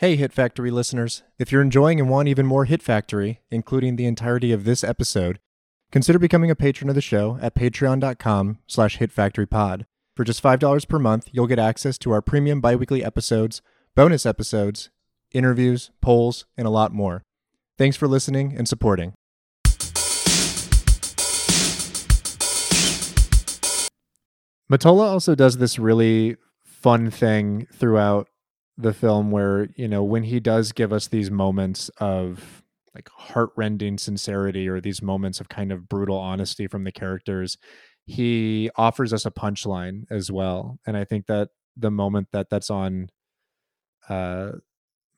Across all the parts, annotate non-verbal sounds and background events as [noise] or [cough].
Hey, Hit Factory listeners. If you're enjoying and want even more Hit Factory, including the entirety of this episode, consider becoming a patron of the show at patreon.com slash hitfactorypod. For just $5 per month, you'll get access to our premium biweekly episodes, bonus episodes, interviews, polls, and a lot more. Thanks for listening and supporting. Mottola also does this really fun thing throughout the film where you know when he does give us these moments of like heartrending sincerity or these moments of kind of brutal honesty from the characters he offers us a punchline as well. And i think that the moment that that's on uh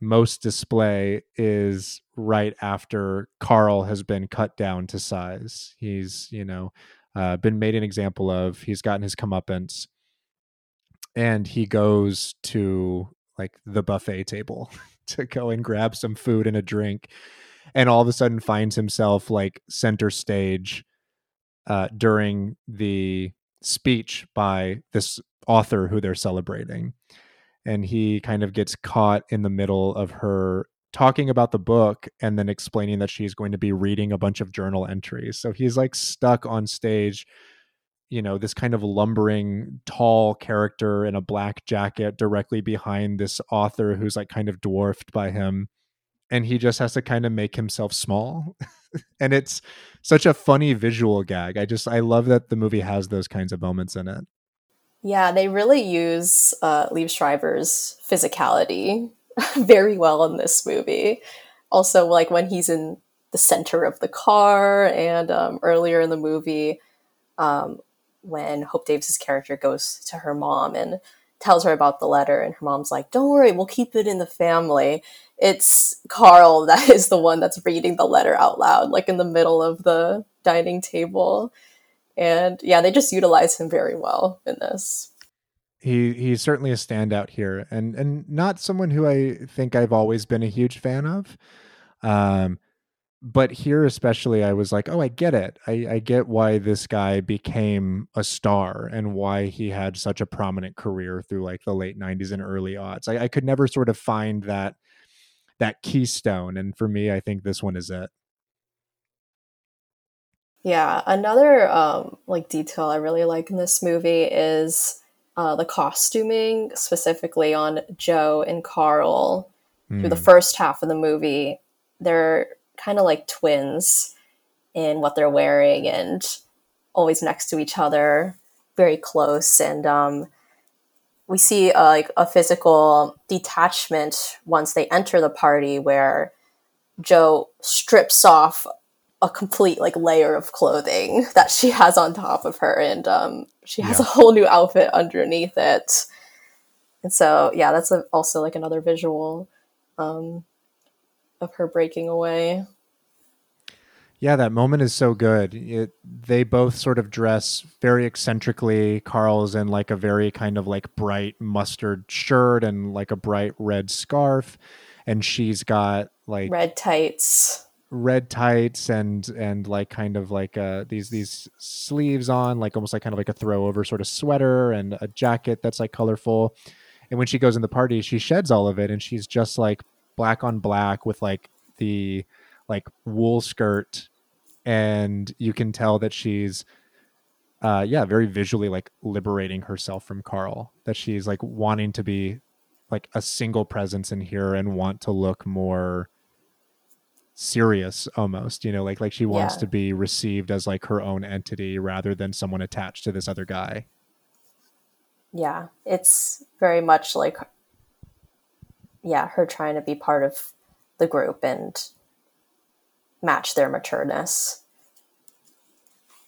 most display is right after carl has been cut down to size. He's you know uh, been made an example of he's gotten his comeuppance and he goes to like the buffet table [laughs] to go and grab some food and a drink and all of a sudden finds himself like center stage uh, during the speech by this author who they're celebrating. And he kind of gets caught in the middle of her talking about the book and then explaining that she's going to be reading a bunch of journal entries. So he's like stuck on stage you know this kind of lumbering tall character in a black jacket directly behind this author who's like kind of dwarfed by him and he just has to kind of make himself small. [laughs] And it's such a funny visual gag. I just i love that the movie has those kinds of moments in it. Yeah they really use uh, Liev Schreiber's physicality [laughs] very well in this movie. Also like when he's in the center of the car and um, earlier in the movie um, when Hope Davis's character goes to her mom and tells her about the letter and her mom's like don't worry we'll keep it in the family. It's carl [laughs] that is the one that's reading the letter out loud like in the middle of the dining table. And yeah they just utilize him very well in this. He he's certainly a standout here and and not someone who i think i've always been a huge fan of. Um but here especially i was like oh i get it I, I get why this guy became a star and why he had such a prominent career through like the late 90s and early aughts I, I could never sort of find that that keystone and for me i think this one is it yeah another um like detail i really like in this movie is uh the costuming specifically on joe and carl mm. through the hmm. first half of the movie they're kind of like twins in what they're wearing and always next to each other, very close. And um, we see uh, like a physical detachment once they enter the party where Joe strips off a complete like layer of clothing [laughs] that she has on top of her and um, she has yeah. a whole new outfit underneath it and so yeah that's a, also like another visual um, of her breaking away. Yeah, that moment is so good. It, they both sort of dress very eccentrically. Carl's in like a very kind of like bright mustard shirt and like a bright red scarf, and she's got like red tights, red tights, and and like kind of like uh these these sleeves on, like almost like kind of like a throw over sort of sweater and a jacket that's like colorful. And when she goes in the party, she sheds all of it, and she's just like black on black with like the like wool skirt and you can tell that she's uh yeah very visually like liberating herself from carl that she's like wanting to be like a single presence in here and want to look more serious almost you know like like she wants yeah. to be received as like her own entity rather than someone attached to this other guy yeah it's very much like yeah, her trying to be part of the group and match their matureness.